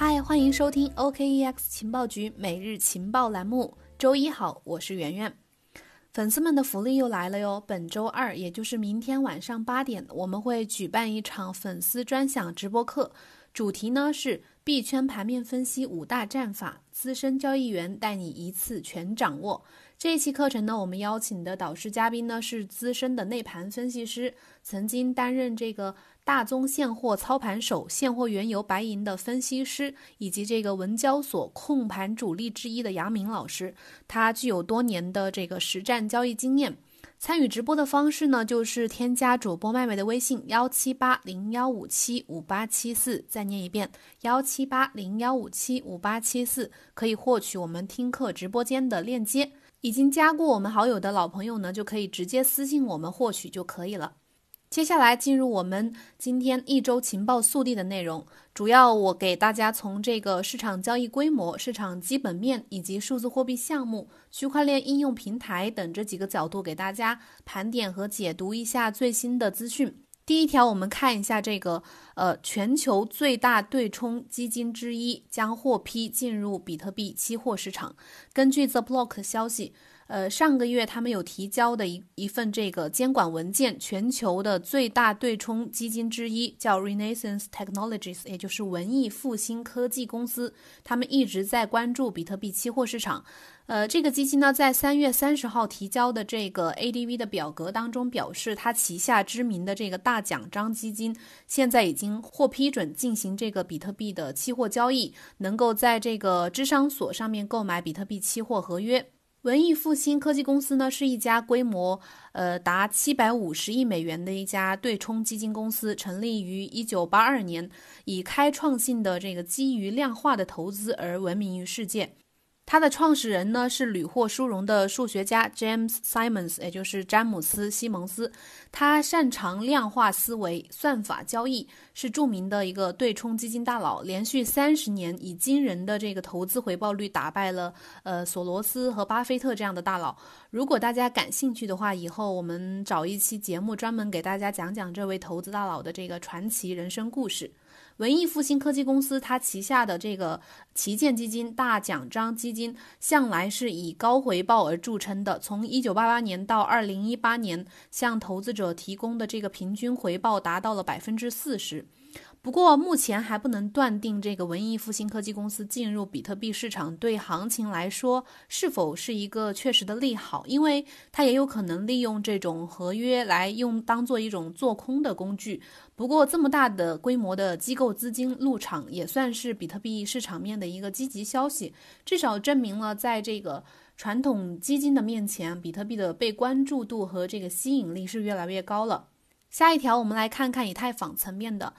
嗨，欢迎收听 OKEX 情报局每日情报栏目。周一好，我是圆圆。粉丝们的福利又来了哟！本周二，也就是明天晚上八点，我们会举办一场粉丝专享直播课，主题呢是币圈盘面分析五大战法，资深交易员带你一次全掌握。这一期课程呢，我们邀请的导师嘉宾呢是资深的内盘分析师，曾经担任这个大宗现货操盘手、现货原油白银的分析师，以及这个文交所控盘主力之一的杨明老师。他具有多年的这个实战交易经验。参与直播的方式呢，就是添加主播麦麦的微信幺七八零幺五七五八七四，再念一遍幺七八零幺五七五八七四，可以获取我们听课直播间的链接。已经加过我们好友的老朋友呢，就可以直接私信我们获取就可以了。接下来进入我们今天一周情报速递的内容，主要我给大家从这个市场交易规模、市场基本面以及数字货币项目、区块链应用平台等这几个角度给大家盘点和解读一下最新的资讯。第一条，我们看一下这个，呃，全球最大对冲基金之一将获批进入比特币期货市场。根据 The Block 消息，呃，上个月他们有提交的一一份这个监管文件，全球的最大对冲基金之一叫 Renaissance Technologies，也就是文艺复兴科技公司，他们一直在关注比特币期货市场。呃，这个基金呢，在三月三十号提交的这个 ADV 的表格当中表示，它旗下知名的这个大奖章基金现在已经获批准进行这个比特币的期货交易，能够在这个智商所上面购买比特币期货合约。文艺复兴科技公司呢，是一家规模呃达七百五十亿美元的一家对冲基金公司，成立于一九八二年，以开创性的这个基于量化的投资而闻名于世界。它的创始人呢是屡获殊荣的数学家 James Simons，也就是詹姆斯·西蒙斯。他擅长量化思维、算法交易，是著名的一个对冲基金大佬。连续三十年以惊人的这个投资回报率打败了呃索罗斯和巴菲特这样的大佬。如果大家感兴趣的话，以后我们找一期节目专门给大家讲讲这位投资大佬的这个传奇人生故事。文艺复兴科技公司，它旗下的这个旗舰基金大奖章基金，向来是以高回报而著称的。从一九八八年到二零一八年，向投资者提供的这个平均回报达到了百分之四十。不过，目前还不能断定这个文艺复兴科技公司进入比特币市场对行情来说是否是一个确实的利好，因为它也有可能利用这种合约来用当做一种做空的工具。不过，这么大的规模的机构资金入场，也算是比特币市场面的一个积极消息，至少证明了在这个传统基金的面前，比特币的被关注度和这个吸引力是越来越高了。下一条，我们来看看以太坊层面的。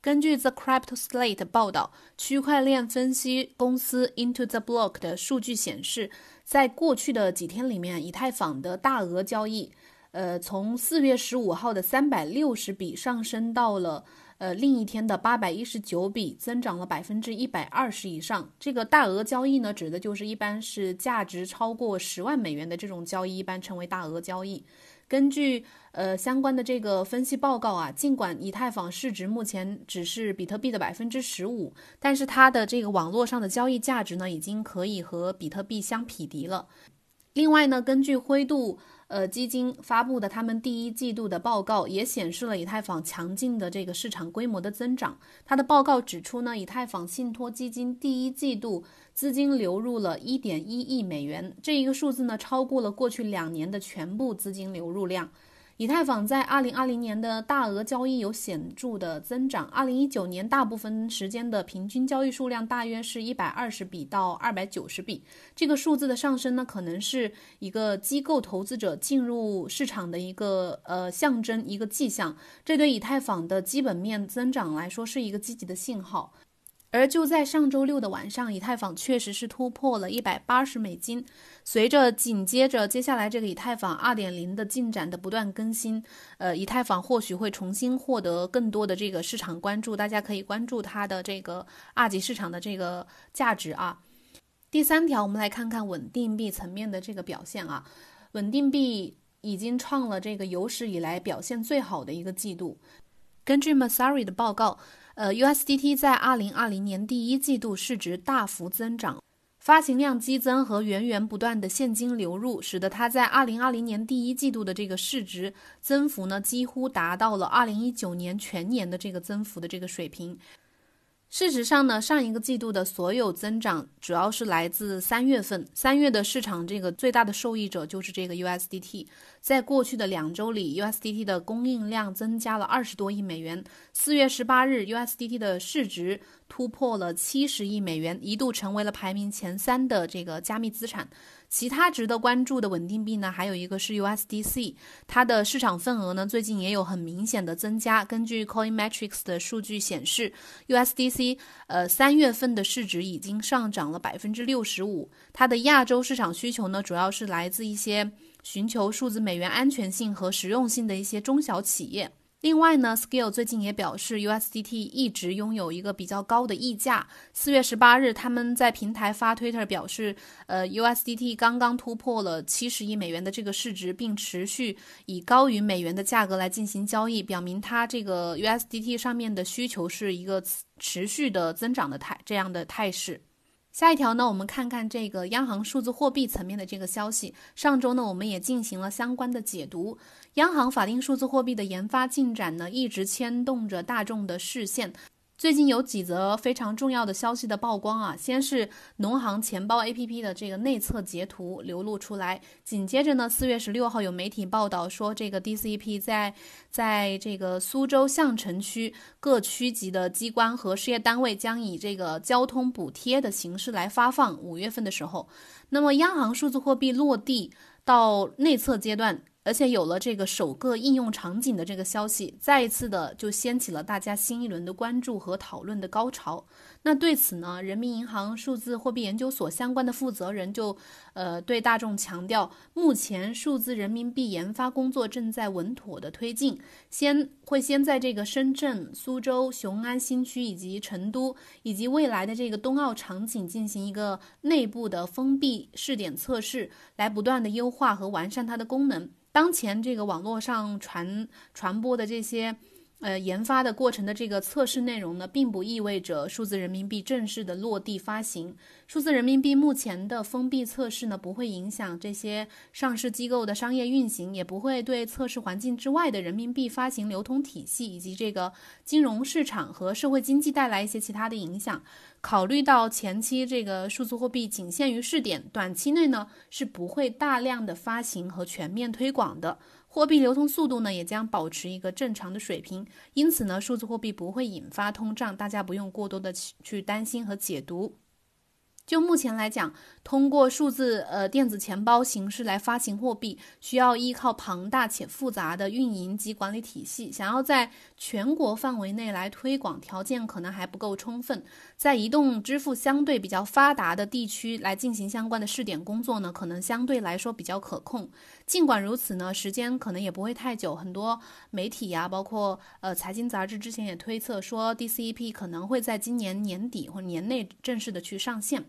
根据 The Crypto Slate 报道，区块链分析公司 Into the Block 的数据显示，在过去的几天里面，以太坊的大额交易，呃，从四月十五号的三百六十笔上升到了呃另一天的八百一十九笔，增长了百分之一百二十以上。这个大额交易呢，指的就是一般是价值超过十万美元的这种交易，一般称为大额交易。根据呃相关的这个分析报告啊，尽管以太坊市值目前只是比特币的百分之十五，但是它的这个网络上的交易价值呢，已经可以和比特币相匹敌了。另外呢，根据灰度。呃，基金发布的他们第一季度的报告也显示了以太坊强劲的这个市场规模的增长。它的报告指出呢，以太坊信托基金第一季度资金流入了一点一亿美元，这一个数字呢，超过了过去两年的全部资金流入量。以太坊在二零二零年的大额交易有显著的增长。二零一九年大部分时间的平均交易数量大约是一百二十笔到二百九十笔。这个数字的上升呢，可能是一个机构投资者进入市场的一个呃象征，一个迹象。这对以太坊的基本面增长来说是一个积极的信号。而就在上周六的晚上，以太坊确实是突破了一百八十美金。随着紧接着接下来这个以太坊二点零的进展的不断更新，呃，以太坊或许会重新获得更多的这个市场关注。大家可以关注它的这个二级市场的这个价值啊。第三条，我们来看看稳定币层面的这个表现啊。稳定币已经创了这个有史以来表现最好的一个季度。根据 Masari 的报告。呃，USDT 在二零二零年第一季度市值大幅增长。发行量激增和源源不断的现金流入，使得它在二零二零年第一季度的这个市值增幅呢，几乎达到了二零一九年全年的这个增幅的这个水平。事实上呢，上一个季度的所有增长主要是来自三月份，三月的市场这个最大的受益者就是这个 USDT。在过去的两周里，USDT 的供应量增加了二十多亿美元。四月十八日，USDT 的市值突破了七十亿美元，一度成为了排名前三的这个加密资产。其他值得关注的稳定币呢，还有一个是 USDC，它的市场份额呢最近也有很明显的增加。根据 Coinmetrics 的数据显示，USDC 呃三月份的市值已经上涨了百分之六十五。它的亚洲市场需求呢，主要是来自一些寻求数字美元安全性和实用性的一些中小企业。另外呢，Skill 最近也表示，USDT 一直拥有一个比较高的溢价。四月十八日，他们在平台发 Twitter 表示，呃，USDT 刚刚突破了七十亿美元的这个市值，并持续以高于美元的价格来进行交易，表明它这个 USDT 上面的需求是一个持续的增长的态这样的态势。下一条呢，我们看看这个央行数字货币层面的这个消息。上周呢，我们也进行了相关的解读。央行法定数字货币的研发进展呢，一直牵动着大众的视线。最近有几则非常重要的消息的曝光啊，先是农行钱包 APP 的这个内测截图流露出来，紧接着呢，四月十六号有媒体报道说，这个 DCP 在在这个苏州相城区各区级的机关和事业单位将以这个交通补贴的形式来发放。五月份的时候，那么央行数字货币落地到内测阶段。而且有了这个首个应用场景的这个消息，再一次的就掀起了大家新一轮的关注和讨论的高潮。那对此呢，人民银行数字货币研究所相关的负责人就，呃，对大众强调，目前数字人民币研发工作正在稳妥的推进，先会先在这个深圳、苏州、雄安新区以及成都，以及未来的这个冬奥场景进行一个内部的封闭试点测试，来不断的优化和完善它的功能。当前这个网络上传传播的这些。呃，研发的过程的这个测试内容呢，并不意味着数字人民币正式的落地发行。数字人民币目前的封闭测试呢，不会影响这些上市机构的商业运行，也不会对测试环境之外的人民币发行流通体系以及这个金融市场和社会经济带来一些其他的影响。考虑到前期这个数字货币仅限于试点，短期内呢是不会大量的发行和全面推广的。货币流通速度呢，也将保持一个正常的水平，因此呢，数字货币不会引发通胀，大家不用过多的去担心和解读。就目前来讲，通过数字呃电子钱包形式来发行货币，需要依靠庞大且复杂的运营及管理体系。想要在全国范围内来推广，条件可能还不够充分。在移动支付相对比较发达的地区来进行相关的试点工作呢，可能相对来说比较可控。尽管如此呢，时间可能也不会太久。很多媒体呀，包括呃财经杂志之前也推测说，DCEP 可能会在今年年底或年内正式的去上线。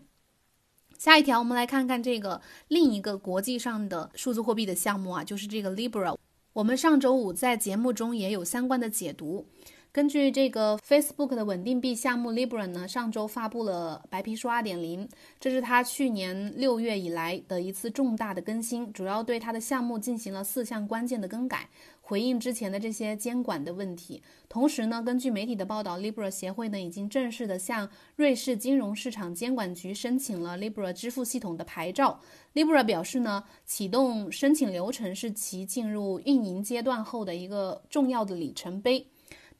下一条，我们来看看这个另一个国际上的数字货币的项目啊，就是这个 Libra。我们上周五在节目中也有相关的解读。根据这个 Facebook 的稳定币项目 Libra 呢，上周发布了白皮书2.0，这是它去年六月以来的一次重大的更新，主要对它的项目进行了四项关键的更改，回应之前的这些监管的问题。同时呢，根据媒体的报道，Libra 协会呢已经正式的向瑞士金融市场监管局申请了 Libra 支付系统的牌照。Libra 表示呢，启动申请流程是其进入运营阶段后的一个重要的里程碑。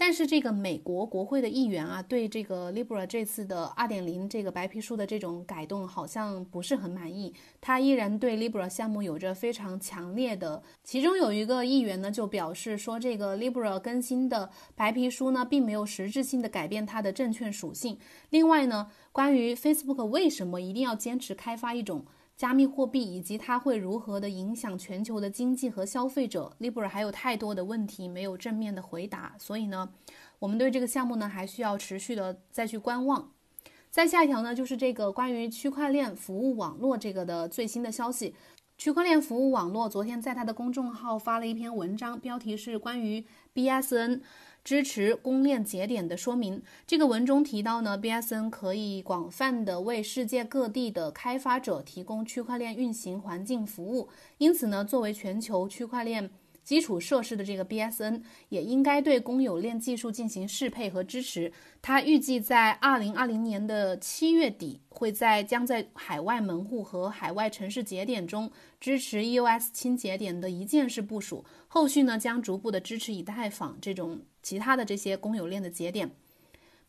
但是这个美国国会的议员啊，对这个 Libra 这次的二点零这个白皮书的这种改动好像不是很满意，他依然对 Libra 项目有着非常强烈的。其中有一个议员呢，就表示说，这个 Libra 更新的白皮书呢，并没有实质性的改变它的证券属性。另外呢，关于 Facebook 为什么一定要坚持开发一种。加密货币以及它会如何的影响全球的经济和消费者，Libra 还有太多的问题没有正面的回答，所以呢，我们对这个项目呢还需要持续的再去观望。再下一条呢，就是这个关于区块链服务网络这个的最新的消息。区块链服务网络昨天在他的公众号发了一篇文章，标题是关于 BSN 支持公链节点的说明。这个文中提到呢，BSN 可以广泛的为世界各地的开发者提供区块链运行环境服务，因此呢，作为全球区块链。基础设施的这个 BSN 也应该对公有链技术进行适配和支持。它预计在二零二零年的七月底，会在将在海外门户和海外城市节点中支持 EOS 清节点的一键式部署。后续呢，将逐步的支持以太坊这种其他的这些公有链的节点。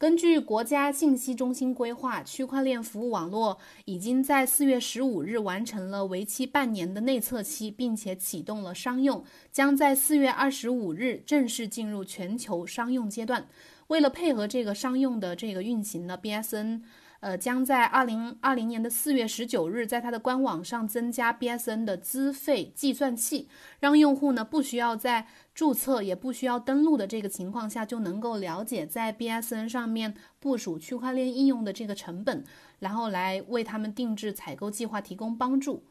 根据国家信息中心规划，区块链服务网络已经在四月十五日完成了为期半年的内测期，并且启动了商用，将在四月二十五日正式进入全球商用阶段。为了配合这个商用的这个运行呢，BSN。呃，将在二零二零年的四月十九日，在它的官网上增加 BSN 的资费计算器，让用户呢不需要在注册也不需要登录的这个情况下，就能够了解在 BSN 上面部署区块链应用的这个成本，然后来为他们定制采购计划提供帮助。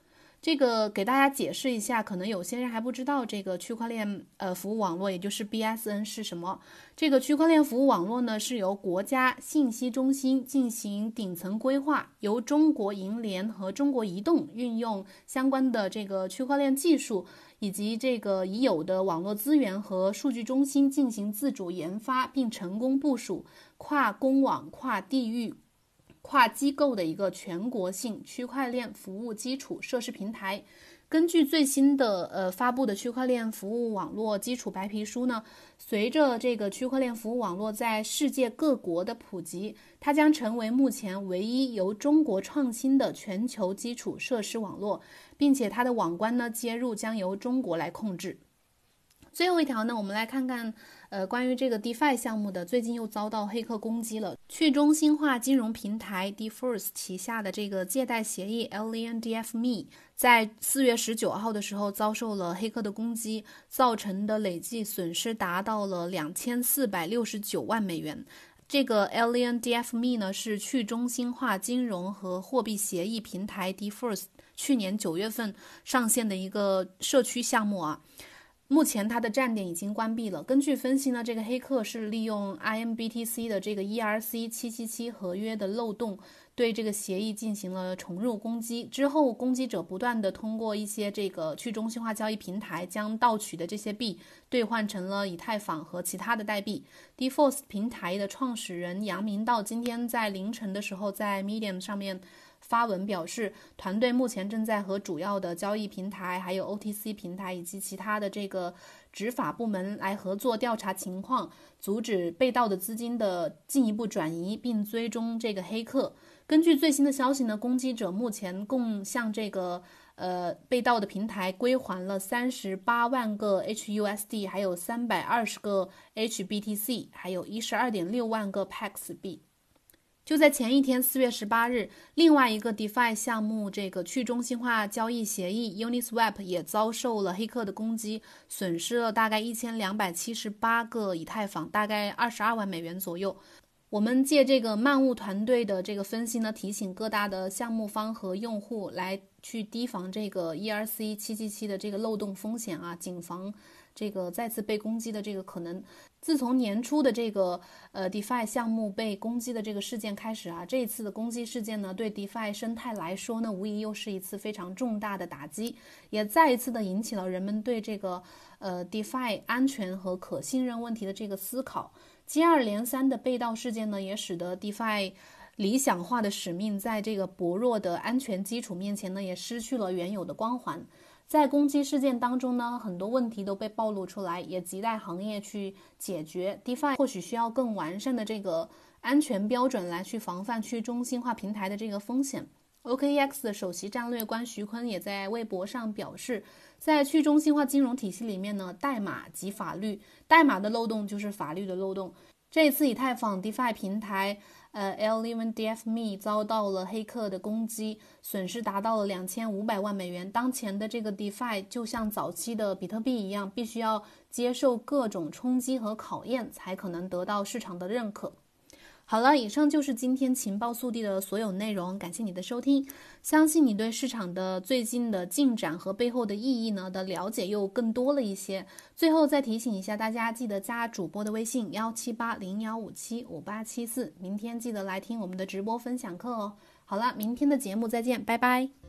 这个给大家解释一下，可能有些人还不知道这个区块链呃服务网络，也就是 BSN 是什么。这个区块链服务网络呢，是由国家信息中心进行顶层规划，由中国银联和中国移动运用相关的这个区块链技术以及这个已有的网络资源和数据中心进行自主研发，并成功部署跨公网、跨地域。跨机构的一个全国性区块链服务基础设施平台。根据最新的呃发布的区块链服务网络基础白皮书呢，随着这个区块链服务网络在世界各国的普及，它将成为目前唯一由中国创新的全球基础设施网络，并且它的网关呢接入将由中国来控制。最后一条呢，我们来看看。呃，关于这个 DeFi 项目的，最近又遭到黑客攻击了。去中心化金融平台 DeForce 旗下的这个借贷协议 LNDFme，在四月十九号的时候遭受了黑客的攻击，造成的累计损失达到了两千四百六十九万美元。这个 LNDFme 呢，是去中心化金融和货币协议平台 DeForce 去年九月份上线的一个社区项目啊。目前它的站点已经关闭了。根据分析呢，这个黑客是利用 IMBTC 的这个 ERC 七七七合约的漏洞，对这个协议进行了重入攻击。之后，攻击者不断的通过一些这个去中心化交易平台，将盗取的这些币兑换成了以太坊和其他的代币。Deforce 平台的创始人杨明道今天在凌晨的时候在 Medium 上面。发文表示，团队目前正在和主要的交易平台、还有 OTC 平台以及其他的这个执法部门来合作调查情况，阻止被盗的资金的进一步转移，并追踪这个黑客。根据最新的消息呢，攻击者目前共向这个呃被盗的平台归还了三十八万个 HUSD，还有三百二十个 HBTC，还有一十二点六万个 PAX 币。就在前一天，四月十八日，另外一个 DeFi 项目，这个去中心化交易协议 Uniswap 也遭受了黑客的攻击，损失了大概一千两百七十八个以太坊，大概二十二万美元左右。我们借这个漫雾团队的这个分析呢，提醒各大的项目方和用户来去提防这个 ERC 七七七的这个漏洞风险啊，谨防。这个再次被攻击的这个可能，自从年初的这个呃 DeFi 项目被攻击的这个事件开始啊，这一次的攻击事件呢，对 DeFi 生态来说呢，无疑又是一次非常重大的打击，也再一次的引起了人们对这个呃 DeFi 安全和可信任问题的这个思考。接二连三的被盗事件呢，也使得 DeFi 理想化的使命在这个薄弱的安全基础面前呢，也失去了原有的光环。在攻击事件当中呢，很多问题都被暴露出来，也亟待行业去解决。DeFi 或许需要更完善的这个安全标准来去防范去中心化平台的这个风险。OKEX 的首席战略官徐坤也在微博上表示，在去中心化金融体系里面呢，代码即法律，代码的漏洞就是法律的漏洞。这一次以太坊 DeFi 平台。呃，L even DF me 遭到了黑客的攻击，损失达到了两千五百万美元。当前的这个 DeFi 就像早期的比特币一样，必须要接受各种冲击和考验，才可能得到市场的认可。好了，以上就是今天情报速递的所有内容，感谢你的收听。相信你对市场的最近的进展和背后的意义呢的了解又更多了一些。最后再提醒一下大家，记得加主播的微信幺七八零幺五七五八七四，明天记得来听我们的直播分享课哦。好了，明天的节目再见，拜拜。